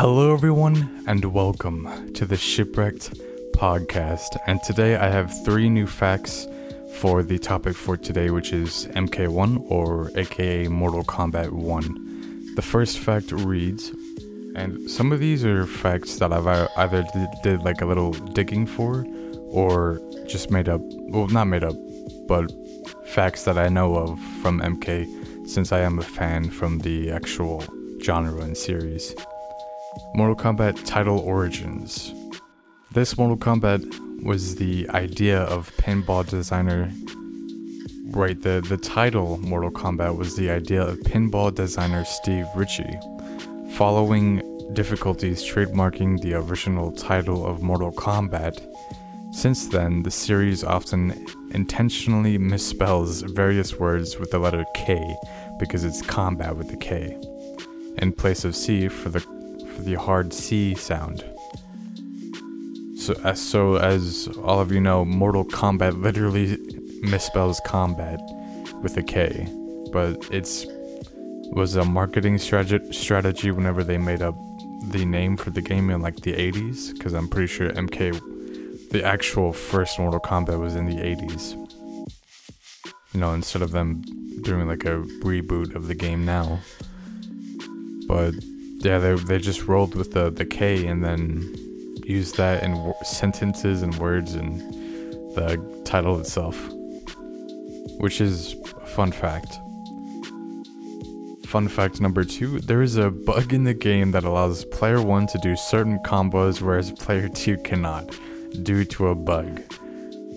Hello, everyone, and welcome to the Shipwrecked podcast. And today I have three new facts for the topic for today, which is MK1 or aka Mortal Kombat 1. The first fact reads, and some of these are facts that I've either did, did like a little digging for or just made up. Well, not made up, but facts that I know of from MK since I am a fan from the actual genre and series. Mortal Kombat title origins. This Mortal Kombat was the idea of pinball designer. Right, the, the title Mortal Kombat was the idea of pinball designer Steve Ritchie. Following difficulties trademarking the original title of Mortal Kombat, since then the series often intentionally misspells various words with the letter K because it's combat with the K, in place of C for the the hard C sound. So as so as all of you know, Mortal Kombat literally misspells combat with a K, but it's was a marketing strategy whenever they made up the name for the game in like the 80s because I'm pretty sure MK the actual first Mortal Kombat was in the 80s. You know, instead of them doing like a reboot of the game now. But yeah, they they just rolled with the the K and then used that in w- sentences and words and the title itself, which is a fun fact. Fun fact number two there is a bug in the game that allows player one to do certain combos, whereas player two cannot, due to a bug.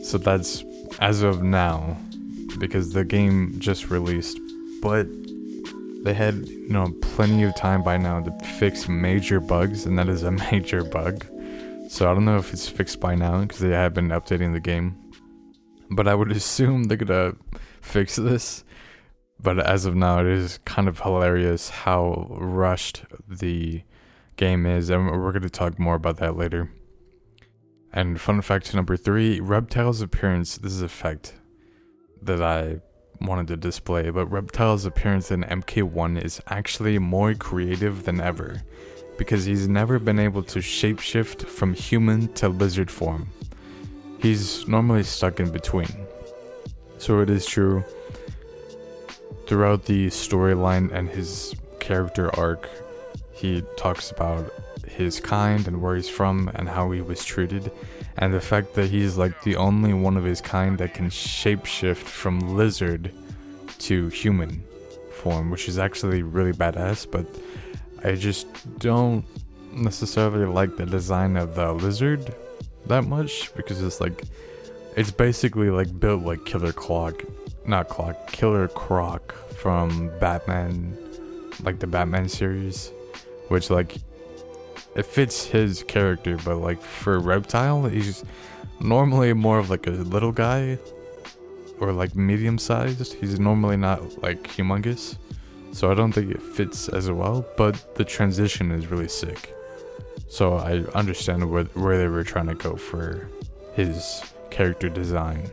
So that's as of now, because the game just released, but they had you know plenty of time by now to fix major bugs, and that is a major bug. So I don't know if it's fixed by now because they have been updating the game, but I would assume they're gonna fix this. But as of now, it is kind of hilarious how rushed the game is, and we're gonna talk more about that later. And fun fact number three: Reptile's appearance. This is a fact that I wanted to display, but Reptile's appearance in MK1 is actually more creative than ever, because he's never been able to shapeshift from human to lizard form. He's normally stuck in between. So it is true, throughout the storyline and his character arc, he talks about his kind and where he's from and how he was treated and the fact that he's like the only one of his kind that can shapeshift from lizard to human form, which is actually really badass, but I just don't necessarily like the design of the lizard that much because it's like it's basically like built like Killer Clock, not Clock, Killer Croc from Batman, like the Batman series, which like it fits his character, but like for Reptile, he's normally more of like a little guy or like medium sized. He's normally not like humongous. So I don't think it fits as well, but the transition is really sick. So I understand where, where they were trying to go for his character design.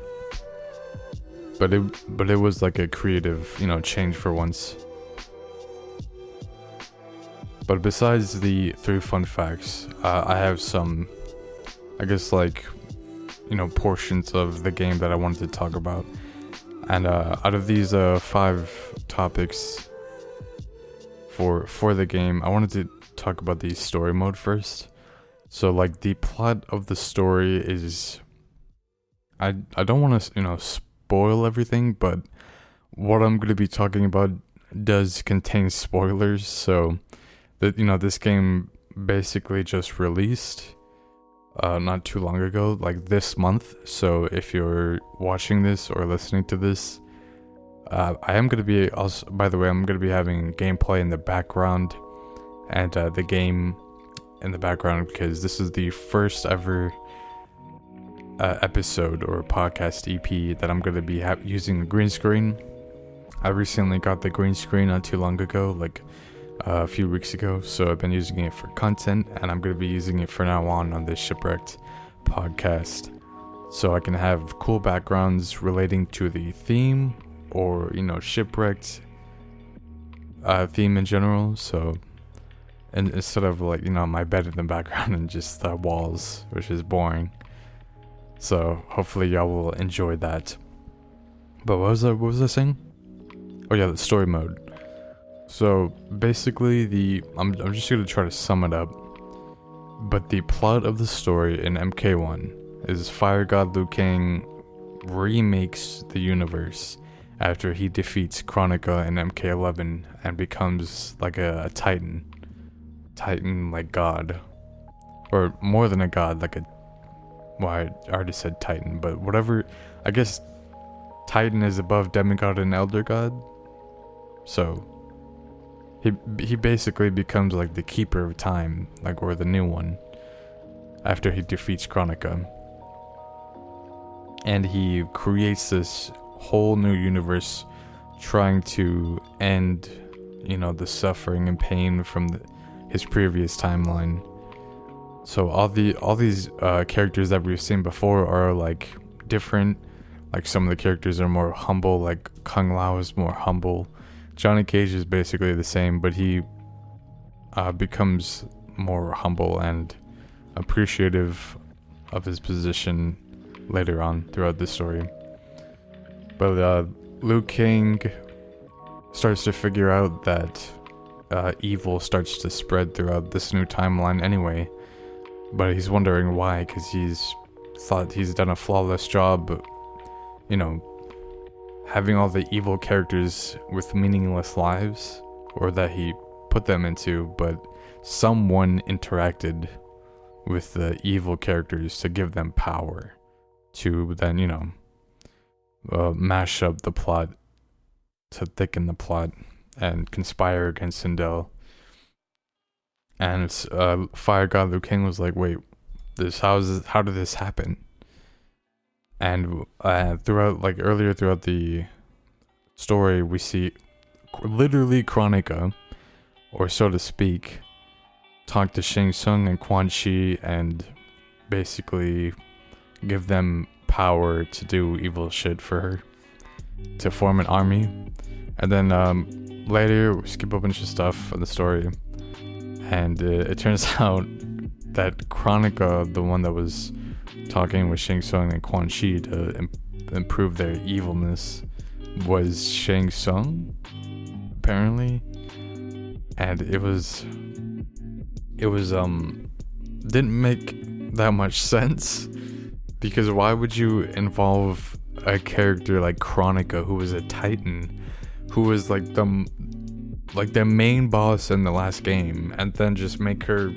But it but it was like a creative, you know, change for once. But besides the three fun facts, uh, I have some, I guess, like, you know, portions of the game that I wanted to talk about. And uh, out of these uh, five topics for for the game, I wanted to talk about the story mode first. So, like, the plot of the story is, I I don't want to you know spoil everything, but what I'm going to be talking about does contain spoilers. So, that you know this game basically just released uh, not too long ago, like this month. So if you're watching this or listening to this, uh, I am gonna be also. By the way, I'm gonna be having gameplay in the background and uh, the game in the background because this is the first ever uh, episode or podcast EP that I'm gonna be ha- using a green screen. I recently got the green screen not too long ago, like a few weeks ago, so I've been using it for content, and I'm going to be using it from now on on this Shipwrecked podcast. So I can have cool backgrounds relating to the theme or, you know, Shipwrecked uh, theme in general. So and instead of like you know my bed in the background and just the walls, which is boring. So hopefully y'all will enjoy that. But what was that? What was I saying? Oh yeah, the story mode. So basically, the I'm I'm just gonna try to sum it up. But the plot of the story in MK1 is Fire God Liu Kang remakes the universe after he defeats Kronika in MK11 and becomes like a, a titan. Titan like god. Or more than a god, like a well, I already said Titan, but whatever. I guess Titan is above demigod and elder god. So he he basically becomes like the keeper of time, like or the new one after he defeats Kronika. And he creates this whole new universe trying to end, you know, the suffering and pain from the, his previous timeline. So all the all these uh, characters that we've seen before are like different. Like some of the characters are more humble. Like Kung Lao is more humble. Johnny Cage is basically the same, but he uh, becomes more humble and appreciative of his position later on throughout the story. But uh, Kang starts to figure out that uh, evil starts to spread throughout this new timeline anyway. But he's wondering why, because he's thought he's done a flawless job, you know, having all the evil characters with meaningless lives, or that he put them into, but someone interacted with the evil characters to give them power to then, you know, uh, mash up the plot, to thicken the plot, and conspire against Sindel. And uh, Fire God Liu Kang was like, "Wait, this how is this, how did this happen?" And uh, throughout, like earlier throughout the story, we see literally Kronika, or so to speak, talk to Shang Tsung and Quan Chi and basically give them power to do evil shit for her to form an army. And then um, later, we skip a bunch of stuff in the story, and uh, it turns out that Kronika, the one that was talking with Shang Tsung and Quan Chi to Im- improve their evilness, was Shang Tsung, apparently, and it was, it was um, didn't make that much sense. Because why would you involve a character like Kronika, who was a Titan, who was like the like the main boss in the last game, and then just make her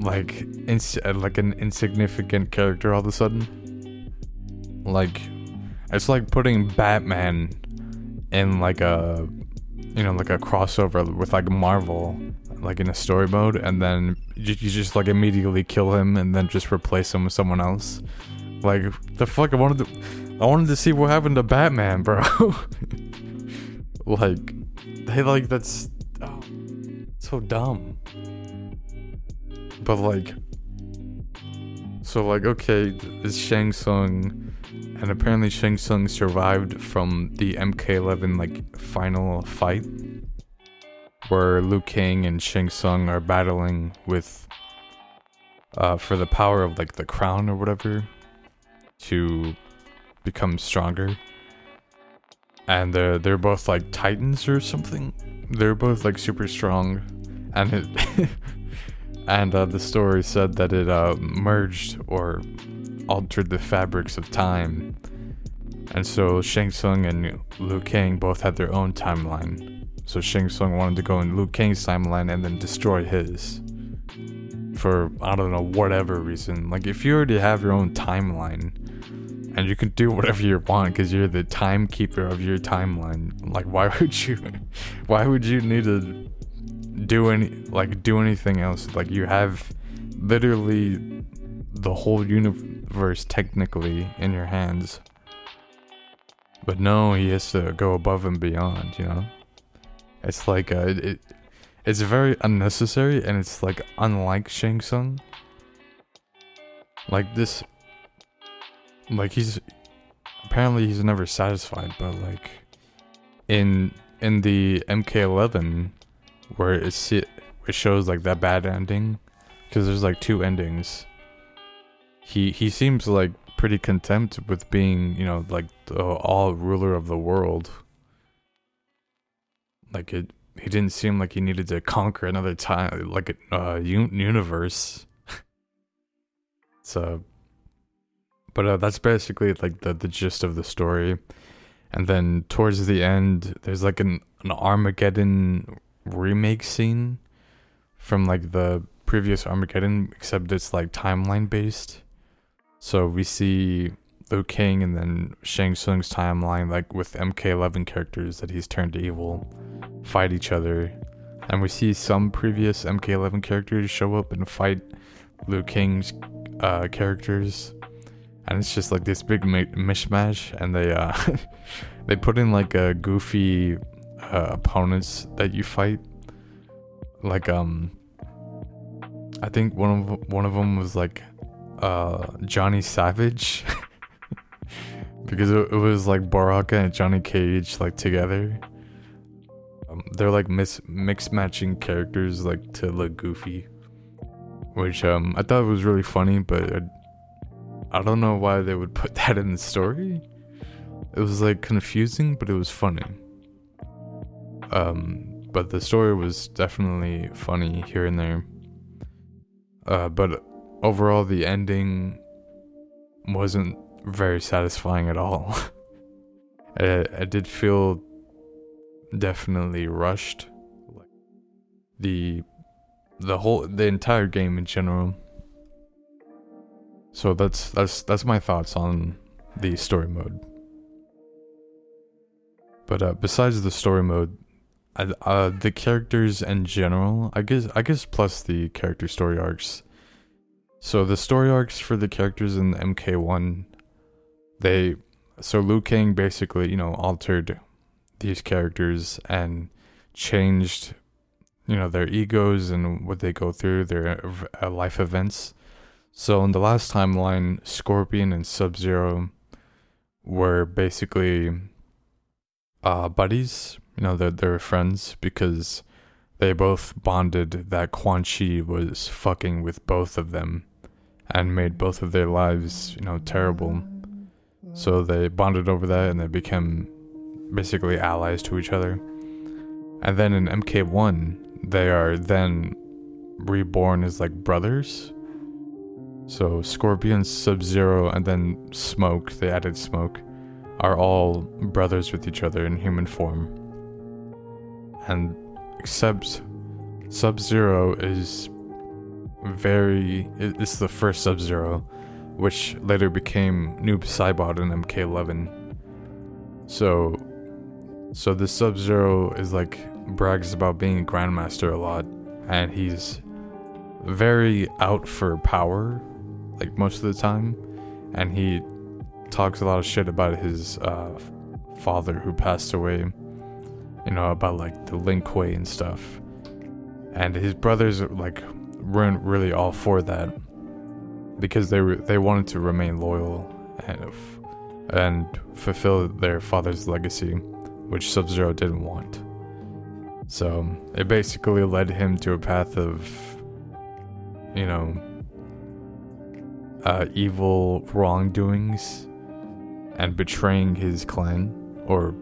like ins- uh, like an insignificant character all of a sudden? Like, it's like putting Batman in like a you know like a crossover with like Marvel like in a story mode and then you, you just like immediately kill him and then just replace him with someone else? Like the fuck i wanted to i wanted to see what happened to batman bro. Like they like that's oh, so dumb but like so like okay it's shang Tsung and apparently shang Tsung survived from the mk11 like final fight where Liu Kang and Shang Tsung are battling with uh, for the power of like the crown or whatever to become stronger. And they're they're both like titans or something. They're both like super strong, and it and uh, the story said that it uh, merged or altered the fabrics of time. And so Shang Tsung and Liu Kang both had their own timeline so Shang Tsung wanted to go in Liu Kang's timeline and then destroy his. For, I don't know, whatever reason. Like, if you already have your own timeline, and you can do whatever you want because you're the timekeeper of your timeline, like, why would you, why would you need to do any, like, do anything else? Like, you have literally the whole universe technically in your hands. But no, he has to go above and beyond, you know? It's like uh, it, it's very unnecessary and it's like unlike Shang Tsung. Like this, like he's apparently he's never satisfied, but like in in the MK11 where it it shows like that bad ending because there's like two endings. He he seems like pretty content with being you know like the all ruler of the world. Like it, he didn't seem like he needed to conquer another time like a uh, un- universe. so, but uh, that's basically like the the gist of the story. And then towards the end, there's like an, an Armageddon remake scene from like the previous Armageddon, except it's like timeline based. So we see Liu Kang and then Shang Tsung's timeline, like with MK11 characters that he's turned to evil, fight each other. And we see some previous MK11 characters show up and fight Liu Kang's uh, characters. And it's just like this big mi- mishmash, and they uh, they put in like a goofy uh, opponents that you fight. Like um, I think one of one of them was like uh Johnny Savage. because it, it, was like Baraka and Johnny Cage like together. Um, they're like mis- mix matching characters like to look goofy, which um I thought it was really funny, but I, I don't know why they would put that in the story. It was like confusing, but it was funny. Um, but the story was definitely funny here and there. Uh, but overall, the ending wasn't very satisfying at all. I, I did feel definitely rushed. The the whole the entire game in general. So that's that's that's my thoughts on the story mode. But uh, besides the story mode, Uh, the characters in general, I guess I guess plus the character story arcs. So the story arcs for the characters in MK1 they so Liu Kang basically, you know, altered these characters and changed you know their egos and what they go through their uh, life events. So in the last timeline, Scorpion and Sub-Zero were basically uh buddies, you know, they're they're friends because they both bonded that Quan Chi was fucking with both of them and made both of their lives, you know, terrible. So they bonded over that and they became basically allies to each other. And then in MK1, they are then reborn as like brothers. So Scorpion, Sub Zero, and then Smoke, they added Smoke, are all brothers with each other in human form. And except Sub Zero is very. It's the first Sub Zero which later became Noob Saibot in MK11. So, so this Sub Zero is like brags about being a Grandmaster a lot, and he's very out for power, like most of the time, and he talks a lot of shit about his uh, father who passed away. You know about like the Lin Kuei and stuff, and his brothers like weren't really all for that because they were, they wanted to remain loyal and and fulfill their father's legacy, which Sub Zero didn't want. So it basically led him to a path of, you know, uh, evil wrongdoings and betraying his clan, or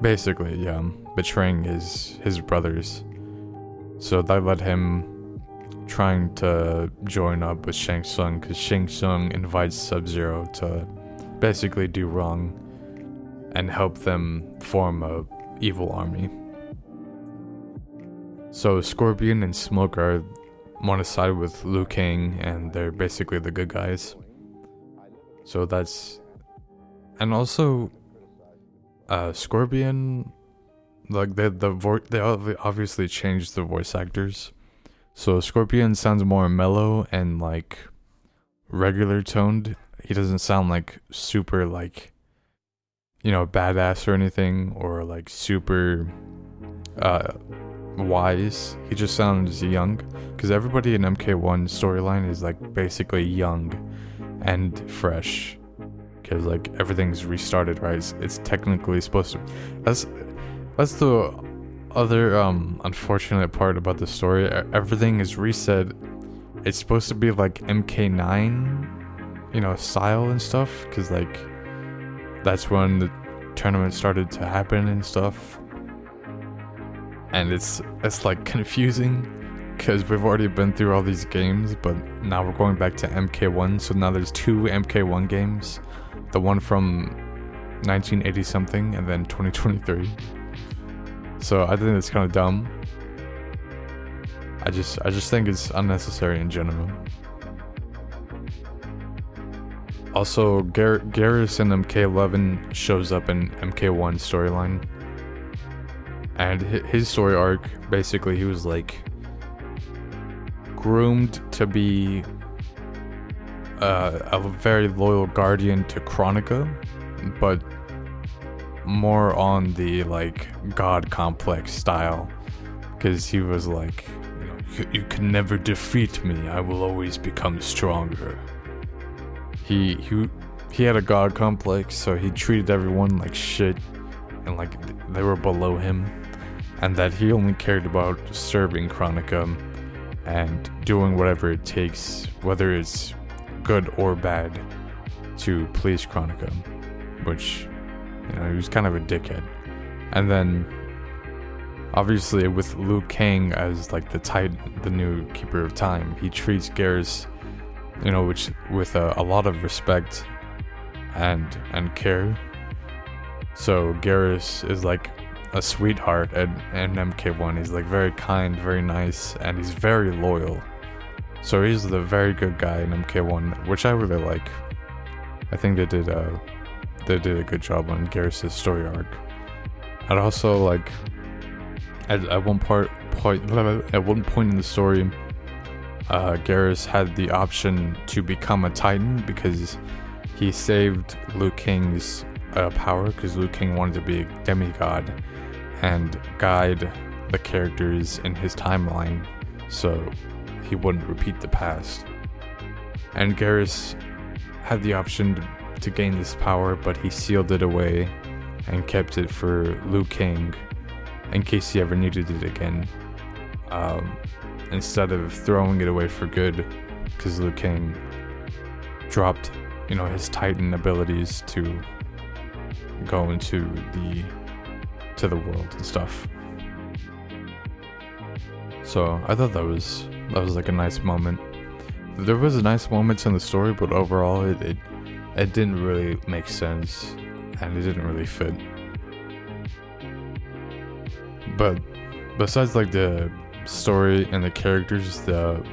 basically, yeah, betraying his his brothers. So that led him trying to join up with Shang Tsung because Shang Tsung invites Sub Zero to basically do wrong and help them form a evil army. So Scorpion and Smoke are want to side with Liu Kang and they're basically the good guys. So that's and also uh Scorpion like the the vo- they obviously changed the voice actors so Scorpion sounds more mellow and like regular toned. He doesn't sound like super like you know, badass or anything or like super uh wise. He just sounds young cuz everybody in MK1 storyline is like basically young and fresh cuz like everything's restarted, right? It's, it's technically supposed to That's that's the other um unfortunate part about the story, everything is reset. It's supposed to be like MK9, you know, style and stuff, because like that's when the tournament started to happen and stuff. And it's it's like confusing because we've already been through all these games, but now we're going back to MK1. So now there's two MK1 games, the one from 1980 something and then 2023. So I think it's kind of dumb. I just I just think it's unnecessary in general. Also, Gar- Geras in MK11 shows up in MK1 storyline. And his story arc, basically, he was like groomed to be uh, a very loyal guardian to Kronika, but more on the like god complex style. Because he was like, you know, "You- can never defeat me. I will always become stronger. He he he had a god complex, so he treated everyone like shit, and like they were below him, and that he only cared about serving Kronika and doing whatever it takes, whether it's good or bad, to please Kronika, which you know he was kind of a dickhead, and then obviously with Liu Kang as like the tight the new keeper of time, he treats Geras, you know, which with a, a lot of respect and and care. So Garrus is like a sweetheart at, at MK1. He's like very kind, very nice, and he's very loyal. So he's the very good guy in MK1, which I really like. I think they did a they did a good job on Geras' story arc. And also like at, at one part point at one point in the story, uh, Geras had the option to become a Titan because he saved Liu Kang's uh, power because Liu Kang wanted to be a demigod and guide the characters in his timeline so he wouldn't repeat the past. And Geras had the option to, to gain this power, but he sealed it away and kept it for Liu Kang in case he ever needed it again. Um, instead of throwing it away for good, because Liu Kang dropped, you know, his Titan abilities to go into the to the world and stuff. So I thought that was that was like a nice moment. There was a nice moments in the story, but overall it it, it didn't really make sense and it didn't really fit. But besides like the story and the characters, the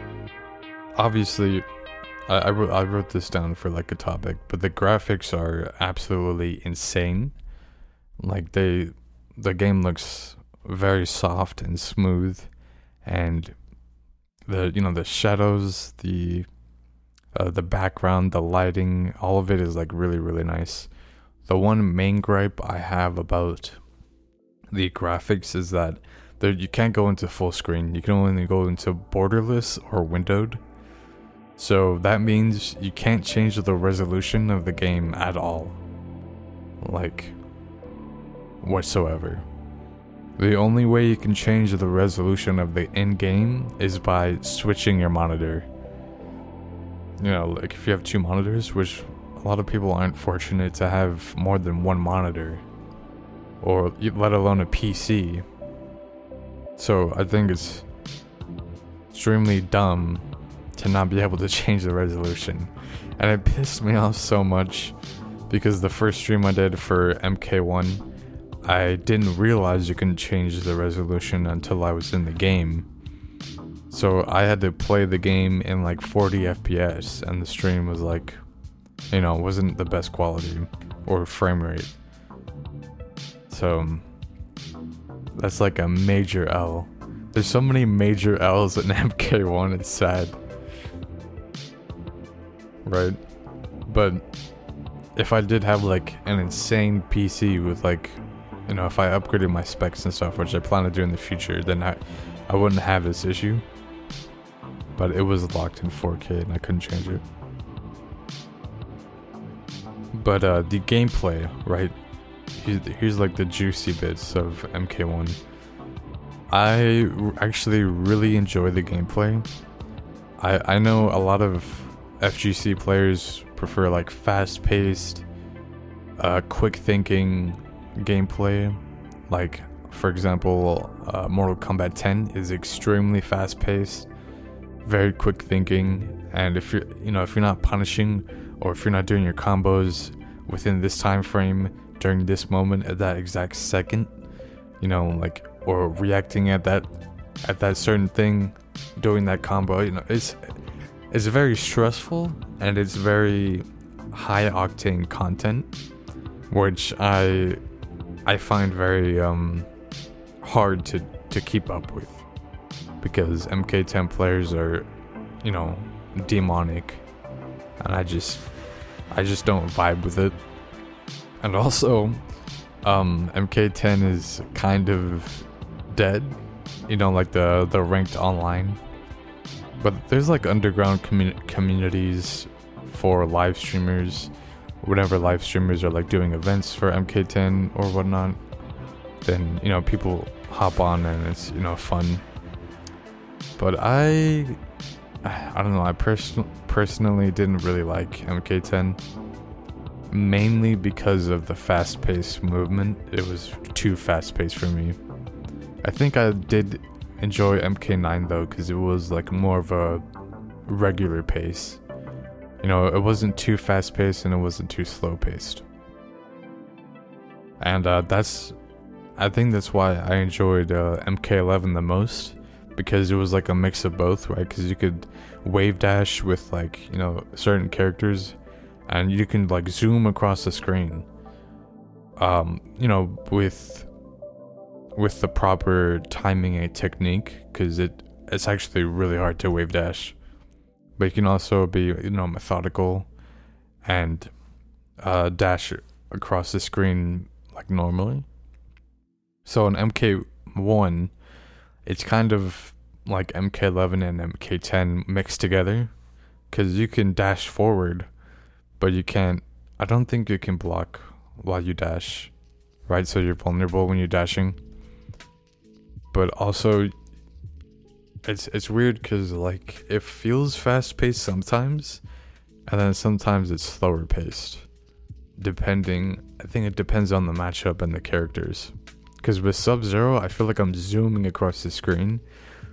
obviously I, I, wrote, I wrote this down for like a topic, but the graphics are absolutely insane. Like they, the game looks very soft and smooth, and the you know the shadows, the uh, the background, the lighting, all of it is like really really nice. The one main gripe I have about the graphics is that there you can't go into full screen. You can only go into borderless or windowed. So that means you can't change the resolution of the game at all. Like, whatsoever. The only way you can change the resolution of the in game is by switching your monitor. You know, like if you have two monitors, which a lot of people aren't fortunate to have more than one monitor, or let alone a PC. So I think it's extremely dumb to not be able to change the resolution. And it pissed me off so much because the first stream I did for MK1, I didn't realize you can change the resolution until I was in the game. So I had to play the game in like 40 FPS, and the stream was like, you know, wasn't the best quality or frame rate. So that's like a major L. There's so many major L's in MK1, it's sad right? But if I did have like an insane PC with like, you know, if I upgraded my specs and stuff, which I plan to do in the future, then I, I wouldn't have this issue. But it was locked in 4K and I couldn't change it. But uh, the gameplay, right? Here's, like the juicy bits of MK1. I actually really enjoy the gameplay. I I know a lot of FGC players prefer like fast-paced, uh, quick thinking gameplay. Like for example, uh, Mortal Kombat 10 is extremely fast-paced, very quick thinking, and if you're you know if you're not punishing or if you're not doing your combos within this time frame during this moment at that exact second, you know like or reacting at that at that certain thing doing that combo you know it's it's very stressful and it's very high octane content which i i find very um hard to to keep up with because mk10 players are you know demonic and i just i just don't vibe with it and also um mk10 is kind of dead, you know, like the the ranked online. But there's like underground commu- communities for live streamers. Whenever live streamers are like doing events for MK10 or whatnot, then you know people hop on and it's you know fun. But I, I don't know. I person personally didn't really like MK10 mainly because of the fast paced movement. It was too fast paced for me. I think I did enjoy MK9 though, because it was like more of a regular pace. You know, it wasn't too fast paced and it wasn't too slow paced. And uh, that's, I think that's why I enjoyed uh, MK11 the most, because it was like a mix of both, right? Because you could wave dash with like, you know, certain characters and you can like zoom across the screen. Um, you know, with with the proper timing and technique because it it's actually really hard to wave dash but you can also be you know methodical and uh, dash across the screen like normally. So in mk1 it's kind of like mk11 and mk10 mixed together because you can dash forward but you can't i don't think you can block while you dash right? So you're vulnerable when you're dashing. But also it's it's weird because like it feels fast paced sometimes, and then sometimes it's slower paced, depending. I think it depends on the matchup and the characters. Because with Sub Zero, I feel like I'm zooming across the screen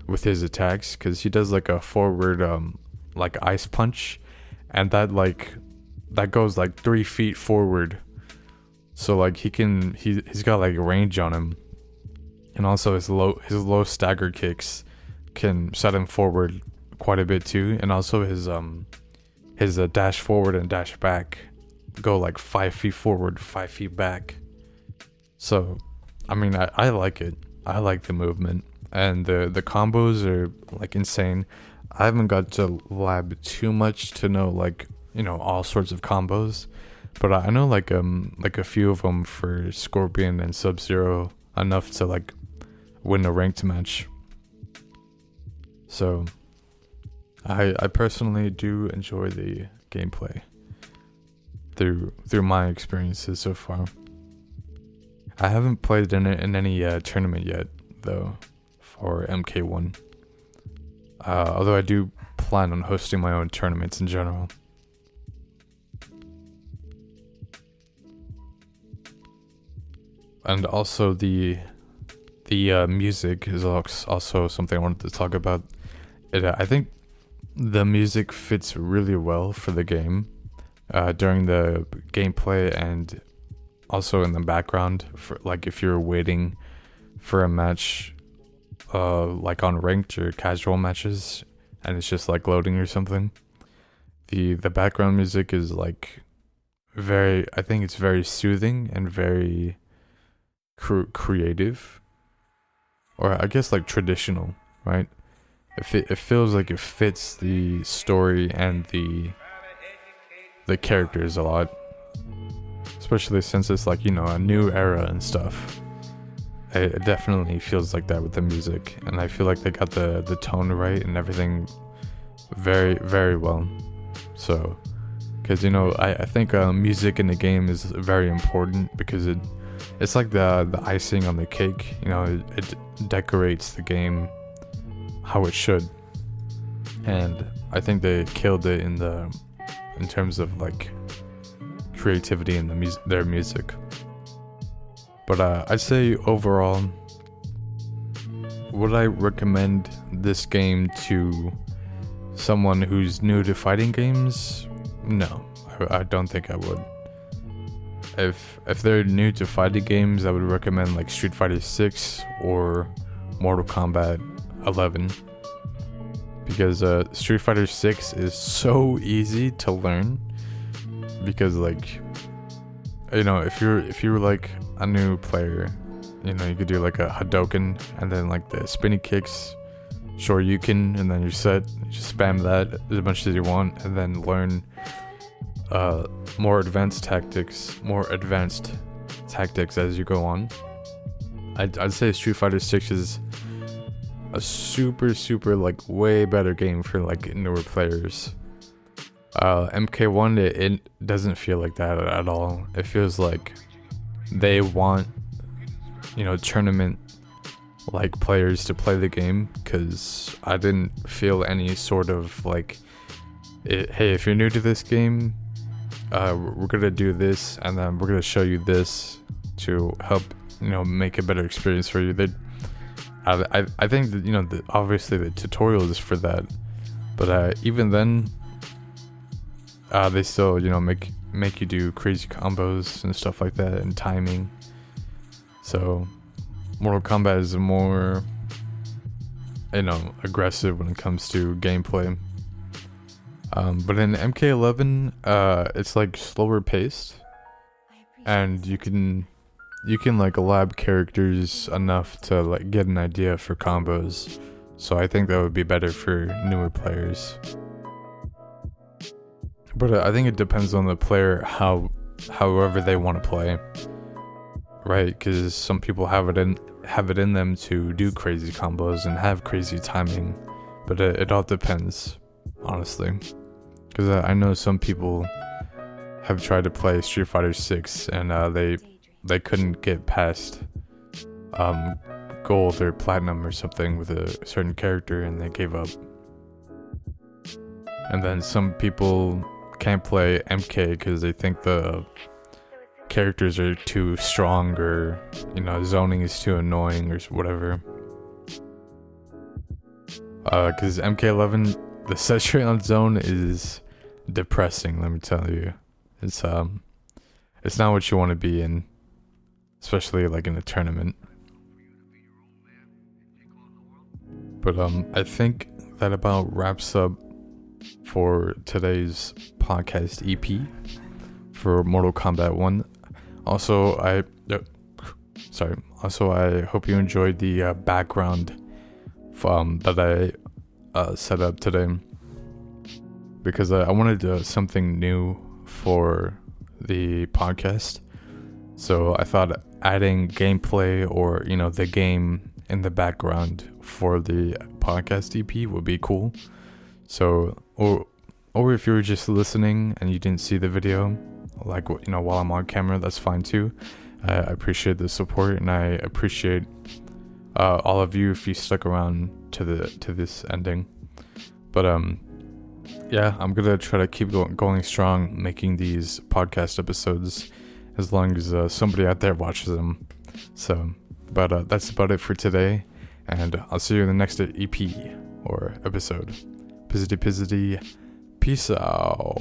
with his attacks because he does like a forward um like ice punch, and that like that goes like three feet forward. So like he can he he's got like range on him and also his low his low stagger kicks can set him forward quite a bit too, and also his um his uh, dash forward and dash back go like five feet forward, five feet back. So, I mean, I, I like it. I like the movement, and the the combos are like insane. I haven't got to lab too much to know like you know all sorts of combos, but I know like um like a few of them for Scorpion and Sub Zero enough to like win a ranked match. So, I I personally do enjoy the gameplay through through my experiences so far. I haven't played in in any uh, tournament yet though for MK1. Uh, although I do plan on hosting my own tournaments in general. And also the the uh, music is also something I wanted to talk about. It, I think the music fits really well for the game uh, during the gameplay and also in the background. For like if you're waiting for a match, uh, like on ranked or casual matches, and it's just like loading or something. The the background music is like very. I think it's very soothing and very cr- creative or I guess like traditional, right? It, it feels like it fits the story and the the characters a lot, especially since it's like you know a new era and stuff. It, it definitely feels like that with the music, and I feel like they got the the tone right and everything very very well. So, because you know I I think uh, music in the game is very important because it it's like the the icing on the cake. You know, it, it decorates the game how it should, and I think they killed it in the in terms of like creativity in the mus- their music. But uh, I'd say overall, would I recommend this game to someone who's new to fighting games? No, I, I don't think I would. If if they're new to fighting games, I would recommend like Street Fighter 6 or Mortal Kombat 11 because uh, Street Fighter 6 is so easy to learn. Because like you know if you're if you're like a new player you know you could do like a Hadoken and then like the spinny kicks. Sure you can and then you're set. You just spam that as much as you want and then learn uh, more advanced tactics more advanced tactics as you go on. I'd, I'd say Street Fighter 6 is a super super like way better game for like newer players. Uh, MK1 it, it doesn't feel like that at all. It feels like they want you know tournament like players to play the game because I didn't feel any sort of like it, hey if you're new to this game uh, we're gonna do this and then we're gonna show you this to help you know make a better experience for you they I, I, I think that you know the, obviously the tutorial is for that, but uh, even then, uh, they still you know make make you do crazy combos and stuff like that and timing. So, Mortal Kombat is more you know aggressive when it comes to gameplay. Um, but in MK11, uh, it's like slower paced, and you can you can like lab characters enough to like get an idea for combos. So I think that would be better for newer players. But uh, I think it depends on the player how however they want to play. Right? Cuz some people have it in have it in them to do crazy combos and have crazy timing. But it, it all depends, honestly. Cuz uh, I know some people have tried to play Street Fighter 6 and uh, they they couldn't get past um, gold or platinum or something with a certain character and they gave up. And then some people can't play MK because they think the characters are too strong or, you know, zoning is too annoying or whatever. Because uh, MK11, the set straight on zone is depressing, let me tell you. It's, um, it's not what you want to be in especially like in a tournament. But um, I think that about wraps up for today's podcast EP for Mortal Kombat 1. Also, I uh, sorry. Also, I hope you enjoyed the uh, background um, that I uh, set up today because I wanted uh, something new for the podcast. So I thought adding gameplay or you know the game in the background for the podcast EP would be cool. So or or if you were just listening and you didn't see the video, like you know while I'm on camera, that's fine too. I appreciate the support and I appreciate uh, all of you if you stuck around to the to this ending. But um, yeah, I'm gonna try to keep going, going strong, making these podcast episodes as long as uh, somebody out there watches them. So, but uh, that's about it for today, and I'll see you in the next EP or episode. Pizzity pizzity. Peace out.